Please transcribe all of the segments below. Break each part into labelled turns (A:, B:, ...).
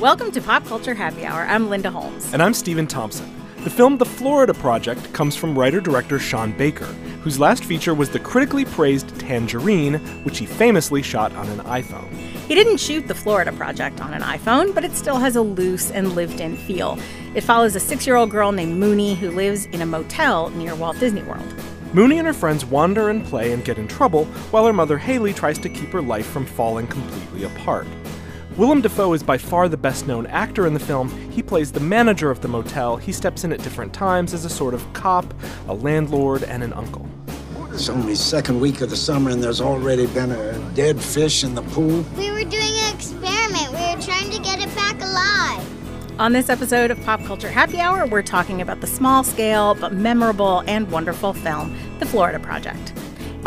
A: Welcome to Pop Culture Happy Hour. I'm Linda Holmes.
B: And I'm Stephen Thompson. The film The Florida Project comes from writer director Sean Baker, whose last feature was the critically praised Tangerine, which he famously shot on an iPhone.
A: He didn't shoot The Florida Project on an iPhone, but it still has a loose and lived in feel. It follows a six year old girl named Moonee who lives in a motel near Walt Disney World.
B: Moonee and her friends wander and play and get in trouble, while her mother Halley tries to keep her life from falling completely apart. Willem Dafoe is by far the best known actor in the film. He plays the manager of the motel. He steps in at different times as a sort of cop, a landlord, and an uncle.
C: It's only second week of the summer and there's already been a dead fish in the pool.
D: We were doing an experiment. We were trying to get it back alive.
A: On this episode of Pop Culture Happy Hour, we're talking about the small scale but memorable and wonderful film, The Florida Project.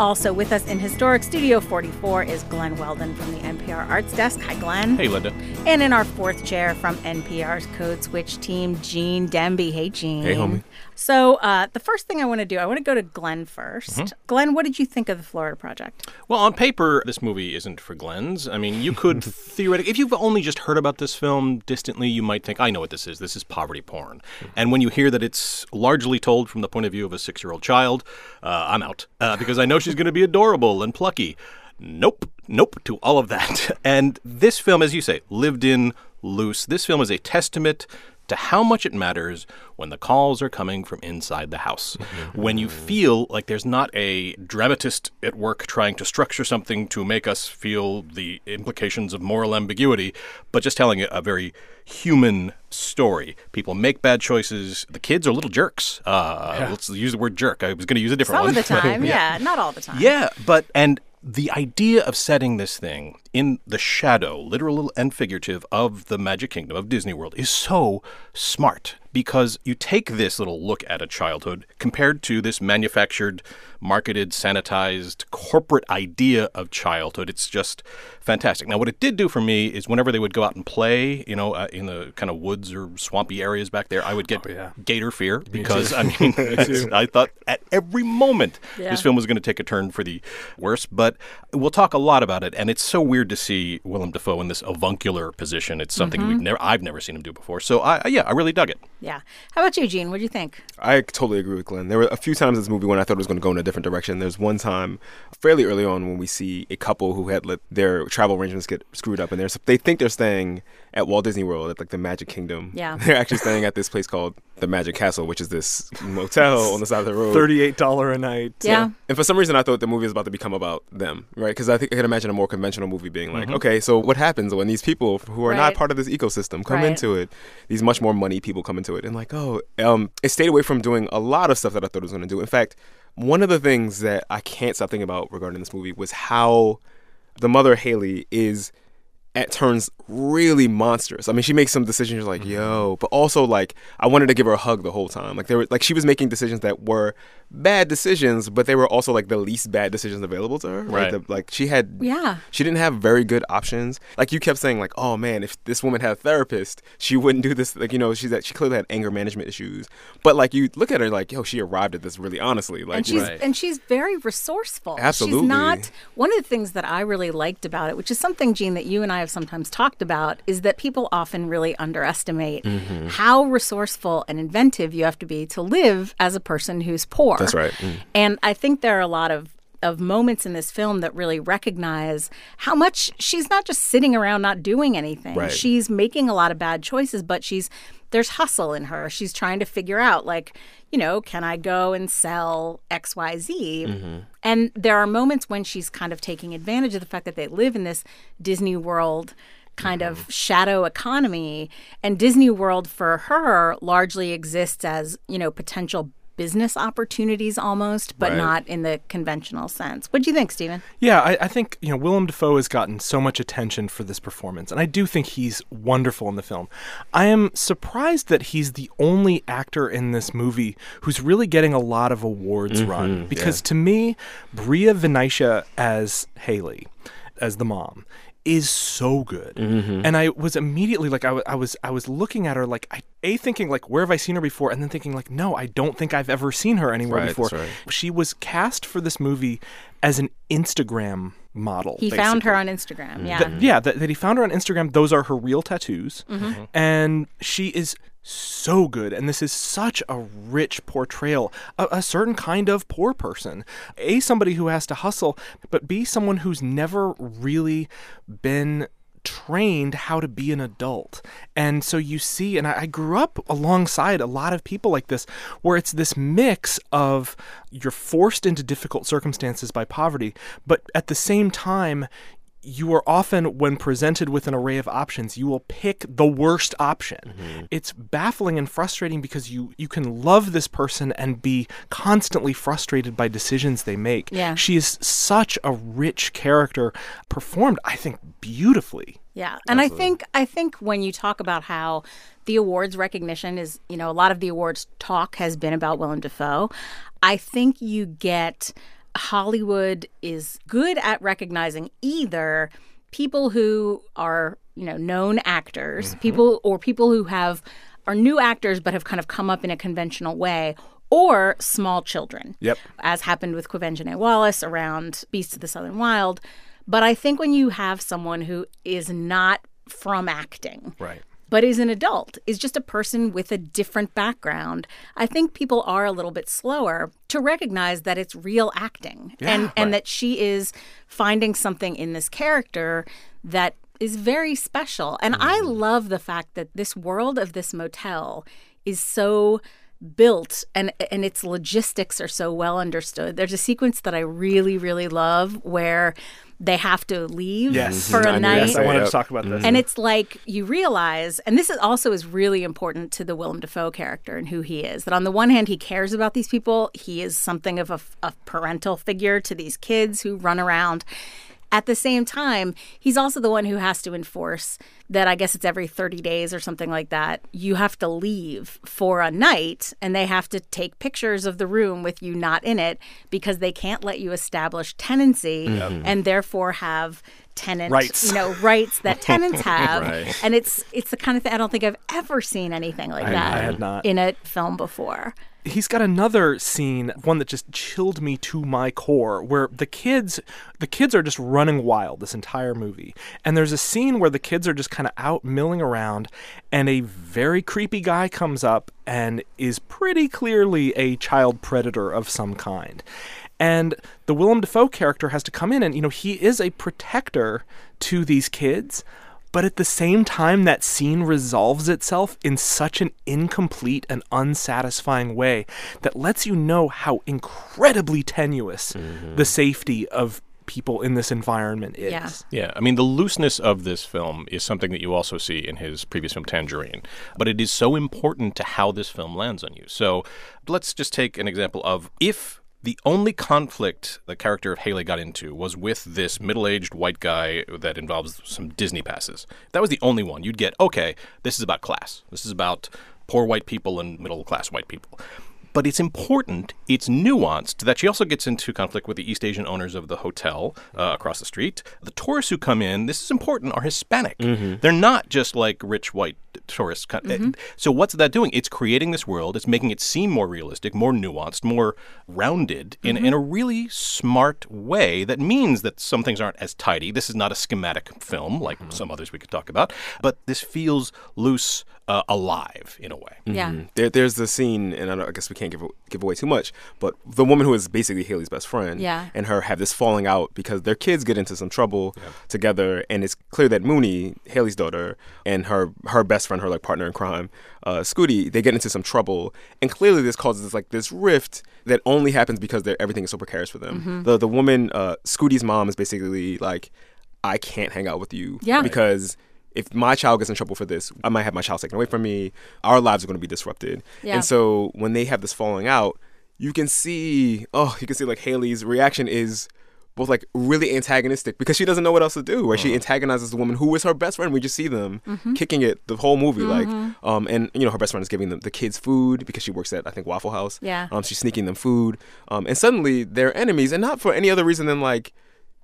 A: Also with us in Historic Studio 44 is Glen Weldon from the NPR Arts Desk. Hi, Glen.
E: Hey, Linda.
A: And in our fourth chair from NPR's Code Switch team, Gene Demby. Hey, Gene.
E: Hey, homie.
A: So, uh, the first thing I want to do, I want to go to Glen 1st Glen, what did you think of the Florida Project?
E: Well, on paper, this movie isn't for Glen's. I mean, you could theoretically, if you've only just heard about this film distantly, you might think, I know what this is. This is poverty porn. And when you hear that it's largely told from the point of view of a six year old child, uh, I'm out uh, because I know she's going to be adorable and plucky. Nope, nope to all of that. And this film, as you say, lived in loose. This film is a testament to how much it matters when the calls are coming from inside the house. When you feel like there's not a dramatist at work trying to structure something to make us feel the implications of moral ambiguity, but just telling a, a very human story. People make bad choices. The kids are little jerks. Uh, Let's use the word jerk. I was going to use a different
A: Some
E: one.
A: of the time, yeah. not all the time.
E: Yeah, but and the idea of setting this thing in the shadow, literal and figurative, of the Magic Kingdom of Disney World is so smart because you take this little look at a childhood compared to this manufactured, marketed, sanitized corporate idea of childhood. It's just fantastic. Now, what it did do for me is whenever they would go out and play, you know, uh, in the kind of woods or swampy areas back there, I would get
B: yeah.
E: gator fear because I mean, I thought at every moment
A: Yeah.
E: this film was going to take a turn for the worse. But we'll talk a lot about it, and it's so weird to see Willem Dafoe in this avuncular position. It's something we've never, I've never seen him do before. So I, I- yeah, I really dug it.
A: Yeah. How about you, Gene? What do you think?
F: I totally agree with Glen. There were a few times in this movie when I thought it was going to go in a different direction. There's one time, fairly early on, when we see a couple who had let their travel arrangements get screwed up, and they're, they think they're staying at Walt Disney World at like the Magic Kingdom.
A: Yeah.
F: They're actually staying at this place called the Magic Castle, which is this motel on the side of the road.
B: $38 a night.
A: Yeah.
F: And for some reason, I thought the movie was about to become about them, right? Because I think I can imagine a more conventional movie being like, okay, so what happens when these people who are
A: Right.
F: not part of this ecosystem come
A: Right.
F: into it? These much more money people come into it, and like, oh, um, it stayed away from doing a lot of stuff that I thought it was going to do. In fact, one of the things that I can't stop thinking about regarding this movie was how the mother Halley is at turns really monstrous. I mean, she makes some decisions like, mm-hmm. yo, but also like I wanted to give her a hug the whole time. Like there were like she was making decisions that were bad decisions, but they were also like the least bad decisions available to her.
E: Right.
F: Like, the, like she had
A: Yeah.
F: she didn't have very good options. Like you kept saying like, "Oh man, if this woman had a therapist, she wouldn't do this." Like, you know, she's that she clearly had anger management issues. But like you look at her like, "Yo, she arrived at this really honestly." Like
A: and she's
F: know,
A: and she's very resourceful.
F: Absolutely.
A: She's not one of the things that I really liked about it, which is something Gene that you and I have sometimes talked about, is that people often really underestimate
F: Mm-hmm.
A: how resourceful and inventive you have to be to live as a person who's poor.
F: That's right. Mm.
A: And I think there are a lot of of moments in this film that really recognize how much she's not just sitting around not doing anything.
F: Right.
A: She's making a lot of bad choices, but she's there's hustle in her. She's trying to figure out like, you know, can I go and sell XYZ? And there are moments when she's kind of taking advantage of the fact that they live in this Disney World kind of shadow economy and Disney World for her largely exists as, you know, potential business opportunities almost, but
F: Right.
A: not in the conventional sense. What do you think, Stephen?
B: Yeah, I, I think you know Willem Dafoe has gotten so much attention for this performance, and I do think he's wonderful in the film. I am surprised that he's the only actor in this movie who's really getting a lot of awards mm-hmm, run. Because to me, Bria Vinaite as Halley, as the mom, is so good. Mm-hmm. And I was immediately like, I was, I was looking at her like, I, a thinking like, where have I seen her before? And then thinking like, no, I don't think I've ever seen her anywhere
F: Right,
B: before.
F: right.
B: She was cast for this movie as an Instagram model.
A: He found her on Instagram. Mm-hmm. Yeah.
B: That- yeah, that, that he found her on Instagram. Those are her real tattoos.
A: Mm-hmm. mm-hmm.
B: And she is so good. And this is such a rich portrayal, a, a certain kind of poor person. A, somebody who has to hustle, but B, someone who's never really been trained how to be an adult. And so you see, and I, I grew up alongside a lot of people like this, where it's this mix of you're forced into difficult circumstances by poverty, but at the same time, you are often, when presented with an array of options, you will pick the worst option. Mm-hmm. It's baffling and frustrating because you you can love this person and be constantly frustrated by decisions they make.
A: Yeah.
B: She is such a rich character, performed, I think, beautifully.
A: Yeah. And I think I think when you talk about how the awards recognition is, you know, a lot of the awards talk has been about Willem Dafoe, I think you get Hollywood is good at recognizing either people who are, you know, known actors, mm-hmm. people or people who have are new actors but have kind of come up in a conventional way or small children.
B: Yep.
A: As happened with Quvenzhané Wallis around Beasts of the Southern Wild. But I think when you have someone who is not from acting,
B: Right.
A: But is an adult, is just a person with a different background, I think people are a little bit slower to recognize that it's real acting and, and that she is finding something in this character that is very special. And I mm. love the fact that this world of this motel is so built and and its logistics are so well understood. There's a sequence that I really really love where they have to leave
B: Yes. Mm-hmm.
A: for
F: I
A: a
F: knew
A: night.
B: Yes, I wanted to talk about this.
A: And it's like you realize, and this is also is really important to the Willem Dafoe character and who he is. That on the one hand, he cares about these people. He is something of a, a parental figure to these kids who run around. At the same time, he's also the one who has to enforce that I guess it's every 30 days or something like that. You have to leave for a night and they have to take pictures of the room with you not in it because they can't let you establish tenancy mm-hmm. and therefore have tenant
B: Rights.
A: you know rights that tenants have
E: Right.
A: and it's it's the kind of thing i don't think i've ever seen anything like that
B: I had not.
A: in a film before
B: he's got another scene one that just chilled me to my core where the kids the kids are just running wild this entire movie. And there's a scene where the kids are just kind of out milling around and a very creepy guy comes up and is pretty clearly a child predator of some kind. And the Willem Dafoe character has to come in and you know he is a protector to these kids but at the same time, that scene resolves itself in such an incomplete and unsatisfying way that lets you know how incredibly tenuous mm-hmm. the safety of people in this environment is.
A: Yeah.
E: Yeah, I mean, the looseness of this film is something that you also see in his previous film, Tangerine. But it is so important to how this film lands on you. So let's just take an example of if the only conflict the character of Halley got into was with this middle aged white guy that involves some Disney passes. That was the only one. You'd get, okay, this is about class. This is about poor white people and middle class white people but it's important, it's nuanced that she also gets into conflict with the East Asian owners of the hotel uh, across the street. The tourists who come in, this is important, are Hispanic. They're not just like rich white tourists. co- uh, So, what's that doing? It's creating this world, it's making it seem more realistic, more nuanced, more rounded in, in a really smart way that means that some things aren't as tidy. This is not a schematic film like some others we could talk about, but this feels loose, uh, alive in a way.
A: yeah
F: There, there's the scene, and I, don't, I guess we can't give give away too much, but the woman who is basically Halley's best friend,
A: Yeah.
F: and her have this falling out because their kids get into some trouble together, and it's clear that Moonee, Halley's daughter, and her her best friend, her like partner in crime, uh, Scooty, they get into some trouble, and clearly this causes like this rift that only happens because they're, everything is so precarious for them.
A: Mm-hmm.
F: The the woman, uh, Scooty's mom, is basically like, I can't hang out with you
A: Yeah.
F: because if my child gets in trouble for this, I might have my child taken away from me. Our lives are going to be disrupted.
A: Yeah.
F: And so when they have this falling out, you can see, oh, you can see like Halley's reaction is both like really antagonistic because she doesn't know what else to do. Where she antagonizes the woman who is her best friend. We just see them
A: Mm-hmm.
F: kicking it the whole movie, like, um, and you know her best friend is giving them the kids food because she works at I think Waffle House.
A: Yeah.
F: Um, she's sneaking them food, um, and suddenly they're enemies, and not for any other reason than like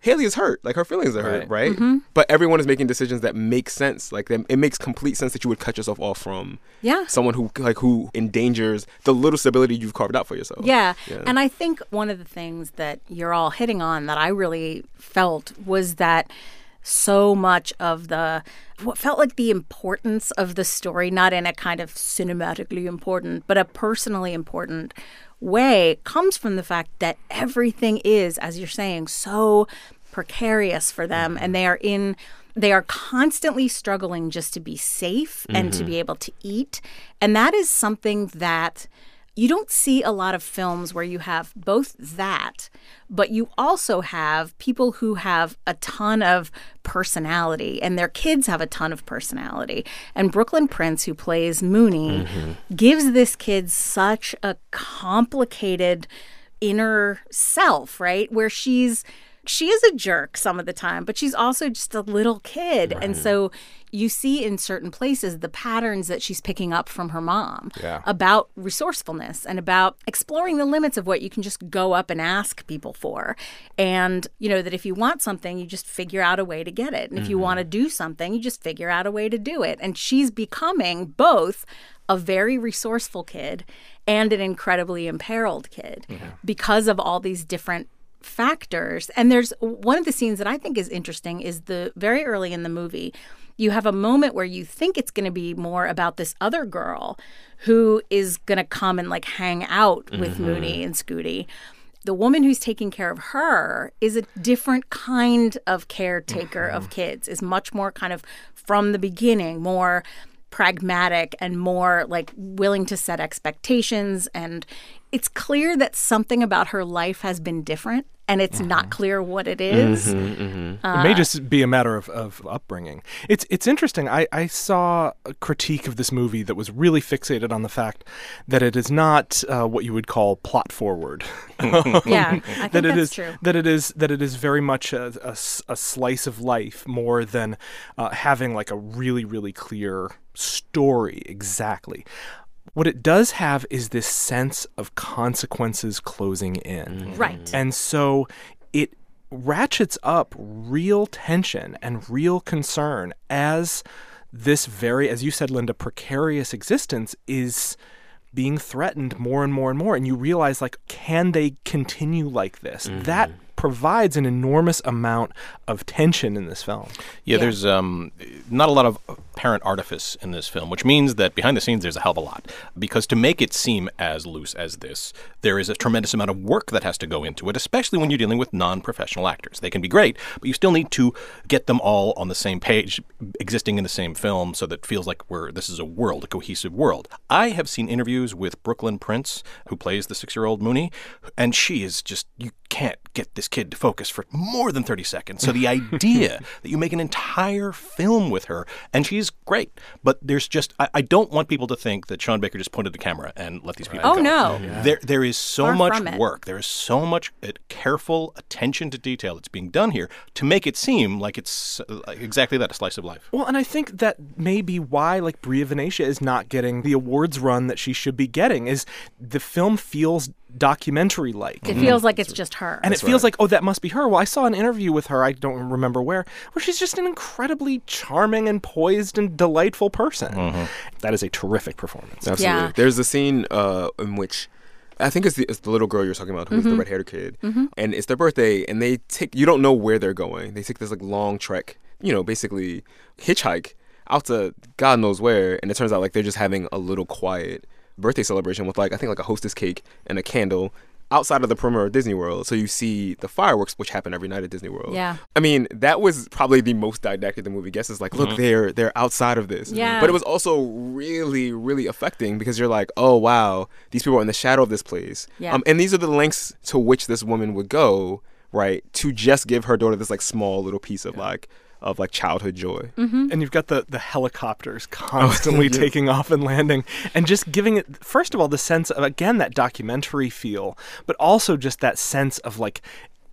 F: Halley is hurt. Like her feelings are hurt, right? Mm-hmm. But everyone is making decisions that make sense. Like them, it makes complete sense that you would cut yourself off from
A: Yeah.
F: someone who like who endangers the little stability you've carved out for yourself.
A: Yeah.
F: Yeah.
A: And I think one of the things that you're all hitting on that I really felt was that so much of the what felt like the importance of the story, not in a kind of cinematically important, but a personally important way, comes from the fact that everything is, as you're saying, so precarious for them and they are in they are constantly struggling just to be safe and to mm-hmm. be able to eat. And that is something that you don't see a lot of films where you have both that, but you also have people who have a ton of personality and their kids have a ton of personality. And Brooklyn Prince, who plays Moonee, mm-hmm. gives this kid such a complicated inner self, right? Where she's she is a jerk some of the time, but she's also just a little kid. And so you see in certain places the patterns that she's picking up from her mom
B: Yeah.
A: about resourcefulness and about exploring the limits of what you can just go up and ask people for. And, you know, that if you want something, you just figure out a way to get it. And if you want to mm-hmm. do something, you just figure out a way to do it. And she's becoming both a very resourceful kid and an incredibly imperiled kid mm-hmm. because of all these different factors. And there's one of the scenes that I think is interesting is the very early in the movie, you have a moment where you think it's going to be more about this other girl who is going to come and like hang out with mm-hmm. Moonee and Scooty. The woman who's taking care of her is a different kind of caretaker of mm-hmm. kids, is much more kind of from the beginning, more pragmatic and more like willing to set expectations and it's clear that something about her life has been different and it's not clear what it is.
B: it may just be a matter of, of upbringing. It's it's interesting. I, I saw a critique of this movie that was really fixated on the fact that it is not uh, what you would call plot forward.
A: Yeah, I think
B: that it
A: that's
B: is
A: true.
B: that it is that it is very much a a slice of life more than uh, having like a really really clear story exactly. What it does have is this sense of consequences closing in.
A: Right.
B: And so it ratchets up real tension and real concern as this very, as you said, Linda, precarious existence is being threatened more and more and more. And you realize, like, can they continue like this? Mm-hmm. That provides an enormous amount of tension in this film.
E: Yeah, there's um, not a lot of apparent artifice in this film, which means that behind the scenes there's a hell of a lot. Because to make it seem as loose as this, there is a tremendous amount of work that has to go into it, especially when you're dealing with non professional actors. They can be great, but you still need to get them all on the same page, existing in the same film, so that it feels like we're this is a world, a cohesive world. I have seen interviews with Brooklyn Prince, who plays the six year old Moonee, and she is just, you can't get this kid to focus for more than 30 seconds. So the idea that you make an entire film with her, and she's great, but there's just, I, I don't want people to think that Sean Baker just pointed the camera and let these people
A: Oh,
E: go.
A: no.
E: There, there is so
A: Far
E: much work. There is so much uh, careful attention to detail that's being done here to make it seem like it's uh, exactly that, a slice of life.
B: Well, and I think that may be why, like, Bria Vinaite is not getting the awards run that she should be getting. Is the film feels documentary like,
A: It mm-hmm. feels like it's just her.
B: and it feels like, oh, that must be her. Well, I saw an interview with her. I don't remember where, where she's just an incredibly charming and poised and delightful person. Mm-hmm. That is a terrific performance.
F: Absolutely.
A: Yeah.
F: There's a scene uh, in which I think it's the, it's the little girl you're talking about who's the mm-hmm. red haired kid, and it's their birthday, and they take you don't know where they're going. They take this like long trek, you know, basically hitchhike out to God knows where, and it turns out like they're just having a little quiet birthday celebration with like I think like a hostess cake and a candle outside of the perimeter of Disney World. So you see the fireworks, which happen every night at Disney World.
A: Yeah.
F: I mean, that was probably the most didactic the movie gets. Is like, look, they're they're outside of this.
A: Yeah.
F: But it was also really, really affecting because you're like, oh wow, these people are in the shadow of this place.
A: Yeah.
F: Um, and these are the lengths to which this woman would go, right, to just give her daughter this like small little piece of like of like childhood joy. Mm-hmm.
B: and you've got the, the helicopters oh, constantly taking off and landing and just giving it first of all the sense of again that documentary feel but also just that sense of like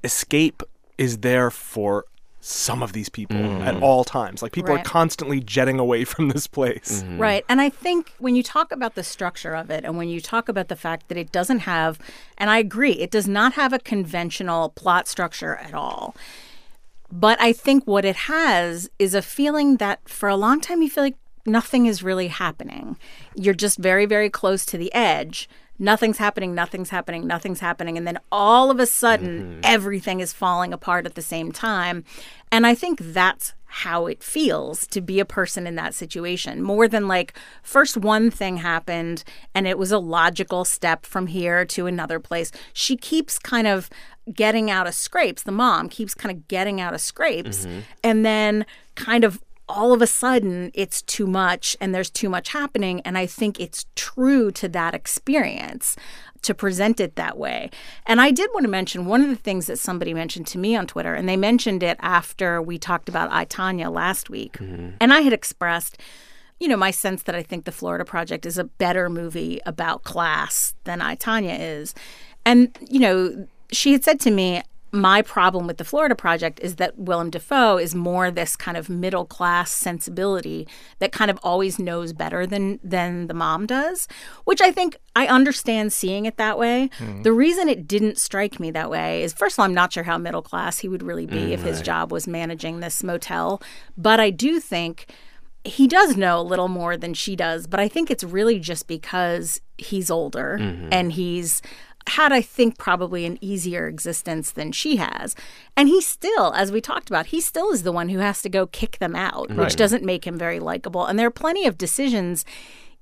B: escape is there for some of these people mm-hmm. at all times like people
A: Right.
B: are constantly jetting away from this place mm-hmm.
A: Right. And I think when you talk about the structure of it and when you talk about the fact that it doesn't have, and I agree, it does not have a conventional plot structure at all. But I think what it has is a feeling that for a long time you feel like nothing is really happening. You're just very, very close to the edge. Nothing's happening, nothing's happening, nothing's happening. And then all of a sudden, mm-hmm. everything is falling apart at the same time. And I think that's how it feels to be a person in that situation. More than like first one thing happened and it was a logical step from here to another place. She keeps kind of getting out of scrapes. The mom keeps kind of getting out of scrapes mm-hmm. and then kind of all of a sudden it's too much and there's too much happening. And i think it's true to that experience to present it that way. And I did want to mention one of the things that somebody mentioned to me on Twitter, and they mentioned it after we talked about I, Tanya last week. Mm-hmm. And I had expressed, you know, my sense that I think the Florida Project is a better movie about class than I, Tanya is. And, you know, she had said to me, my problem with the Florida Project is that Willem Dafoe is more this kind of middle class sensibility that kind of always knows better than than the mom does, which I think I understand seeing it that way. Hmm. The reason it didn't strike me that way is first of all, I'm not sure how middle class he would really be mm, if his job was managing this motel, but I do think he does know a little more than she does, but I think it's really just because he's older mm-hmm. and he's had, I think, probably an easier existence than she has. And he still, as we talked about, he still is the one who has to go kick them out, which doesn't make him very likable. And there are plenty of decisions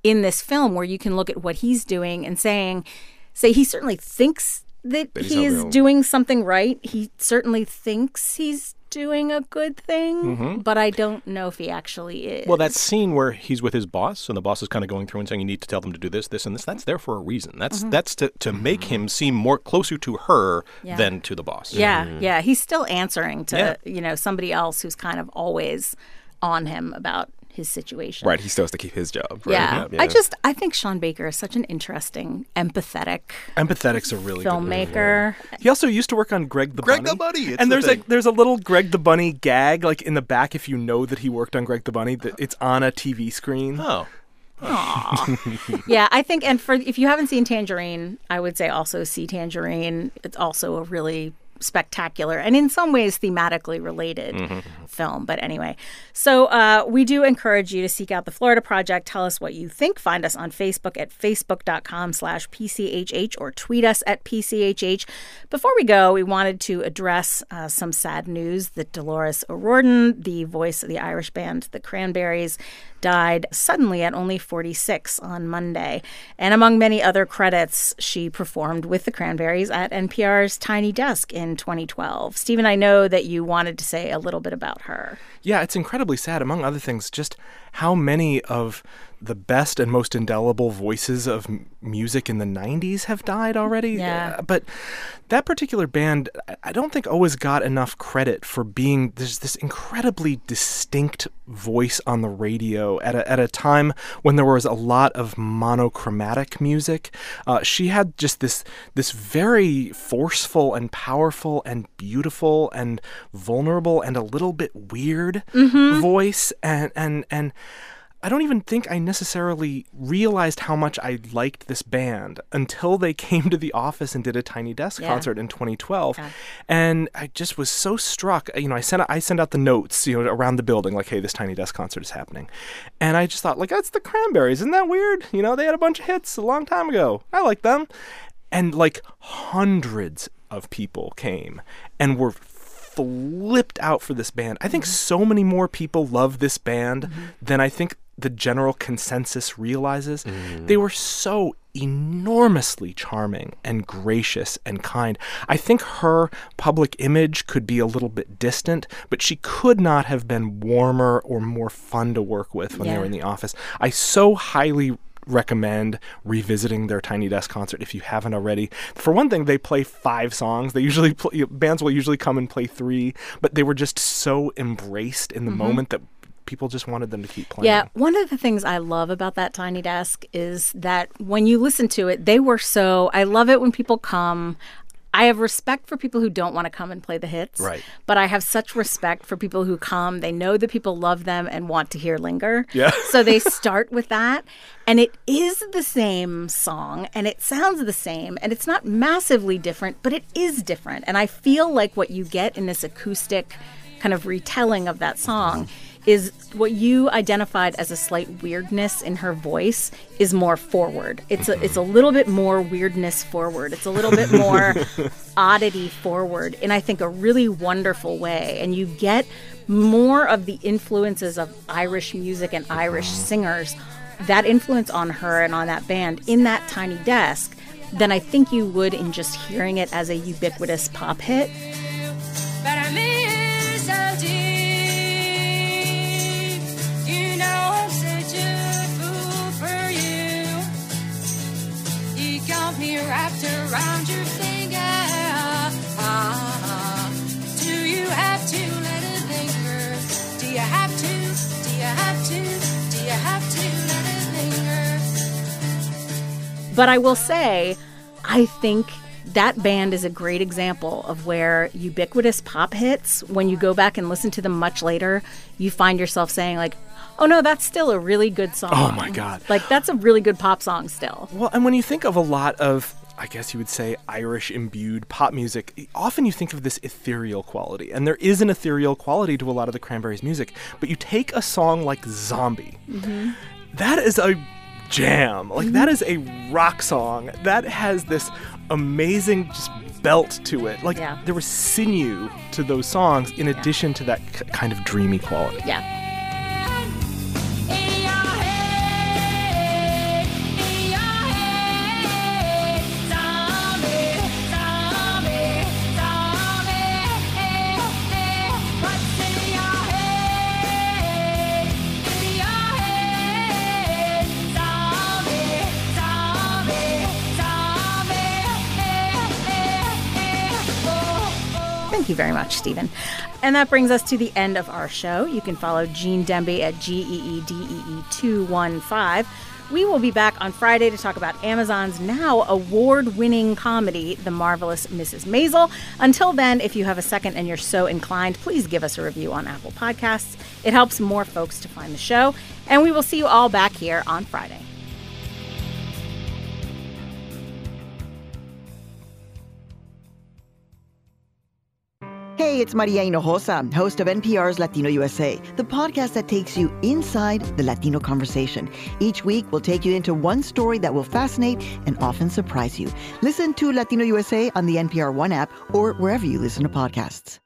A: in this film where you can look at what he's doing and saying, say, he certainly thinks that
F: he's
A: he is doing something right. He certainly thinks he's doing a good thing, mm-hmm. but I don't know if he actually is.
E: Well, that scene where he's with his boss, and the boss is kind of going through and saying, "You need to tell them to do this, this, and this." That's there for a reason. That's mm-hmm. that's to, to make him mm-hmm. seem more closer to her
A: Yeah.
E: than to the boss.
A: Yeah, yeah. He's still answering to,
E: Yeah.
A: you know, somebody else who's kind of always on him about his situation.
F: Right, he still has to keep his job. Right?
A: Yeah. I just I think Sean Baker is such an interesting, empathetic
B: Empathetic's a really good word.
A: filmmaker.
B: He also used to work on Greg the
E: Greg
B: Bunny.
E: the Bunny, it's
B: and
E: the
B: there's
E: thing.
B: like there's a little Greg the Bunny gag like in the back if you know that he worked on Greg the Bunny that it's on a TV screen.
E: Oh,
A: yeah, I think and for if you haven't seen Tangerine, I would say also see Tangerine. It's also a really spectacular and in some ways thematically related film. But anyway, so uh, we do encourage you to seek out the Florida Project. Tell us what you think. Find us on Facebook at facebook.com slash PCHH or tweet us at PCHH. Before we go, we wanted to address uh, some sad news that Dolores O'Riordan, the voice of the Irish band The Cranberries, died suddenly at only 46 on Monday. And among many other credits, she performed with the Cranberries at NPR's Tiny Desk in 2012. Stephen, I know that you wanted to say a little bit about her.
B: Yeah, it's incredibly sad, among other things, just how many of the best and most indelible voices of m- music in the 90s have died already.
A: Yeah.
B: Uh, but that particular band, I- I don't think always got enough credit for being there's this incredibly distinct voice on the radio at a, at a time when there was a lot of monochromatic music. Uh, she had just this this very forceful and powerful and beautiful and vulnerable and a little bit weird voice and and and I don't even think I necessarily realized how much I liked this band until they came to the office and did a Tiny Desk
A: Yeah.
B: concert in 2012, and I just was so struck. You know, I sent I sent out the notes, you know, around the building, like, "Hey, this Tiny Desk concert is happening," and I just thought, like, that's the Cranberries, isn't that weird? You know, they had a bunch of hits a long time ago. I like them, and like hundreds of people came and were flipped out for this band. I think mm-hmm. so many more people love this band mm-hmm. than I think the general consensus realizes. Mm. They were so enormously charming and gracious and kind. I think her public image could be a little bit distant, but she could not have been warmer or more fun to work with when they were in the office. I so highly recommend revisiting their Tiny Desk concert if you haven't already. For one thing, they play five songs. They usually play, bands will usually come and play three, but they were just so embraced in the mm-hmm. moment that people just wanted them to keep playing.
A: Yeah, one of the things I love about that tiny desk is that when you listen to it, they were so. I love it when people come. I have respect for people who don't want to come and play the hits.
B: Right.
A: But I have such respect for people who come. They know that people love them and want to hear Linger.
B: Yeah.
A: so they start with that. And it is the same song and it sounds the same and it's not massively different, but it is different. And I feel like what you get in this acoustic kind of retelling of that song is what you identified as a slight weirdness in her voice is more forward. It's a mm-hmm. it's a little bit more weirdness forward. It's a little bit more oddity forward in I think a really wonderful way. And you get more of the influences of Irish music and Irish mm-hmm. singers, that influence on her and on that band in that tiny desk than I think you would in just hearing it as a ubiquitous pop hit.
G: Got me wrapped around your finger. Ah, do you have to let it linger? Do you have to? Do you have to? Do you have to let it linger?
A: But I will say, I think that band is a great example of where ubiquitous pop hits, when you go back and listen to them much later, you find yourself saying, like, oh no, that's still a really good song.
B: Oh my God.
A: Like, that's a really good pop song still.
B: Well, and when you think of a lot of, I guess you would say, Irish imbued pop music, often you think of this ethereal quality. And there is an ethereal quality to a lot of the Cranberries' music. But you take a song like Zombie, mm-hmm. that is a jam. Like, that is a rock song that has this amazing just belt to it. Like,
A: Yeah.
B: there was sinew to those songs in addition to that k- kind of dreamy quality.
A: Yeah. Much, Stephen. And that brings us to the end of our show. You can follow Gene Demby at G E E D E E 215. We will be back on Friday to talk about Amazon's now award winning comedy, The Marvelous Mrs. Maisel. Until then, if you have a second and you're so inclined, please give us a review on Apple Podcasts. It helps more folks to find the show. And we will see you all back here on Friday.
H: Hey, it's Maria Hinojosa, host of NPR's Latino USA, the podcast that takes you inside the Latino conversation. Each week, we'll take you into one story that will fascinate and often surprise you. Listen to Latino USA on the NPR One app or wherever you listen to podcasts.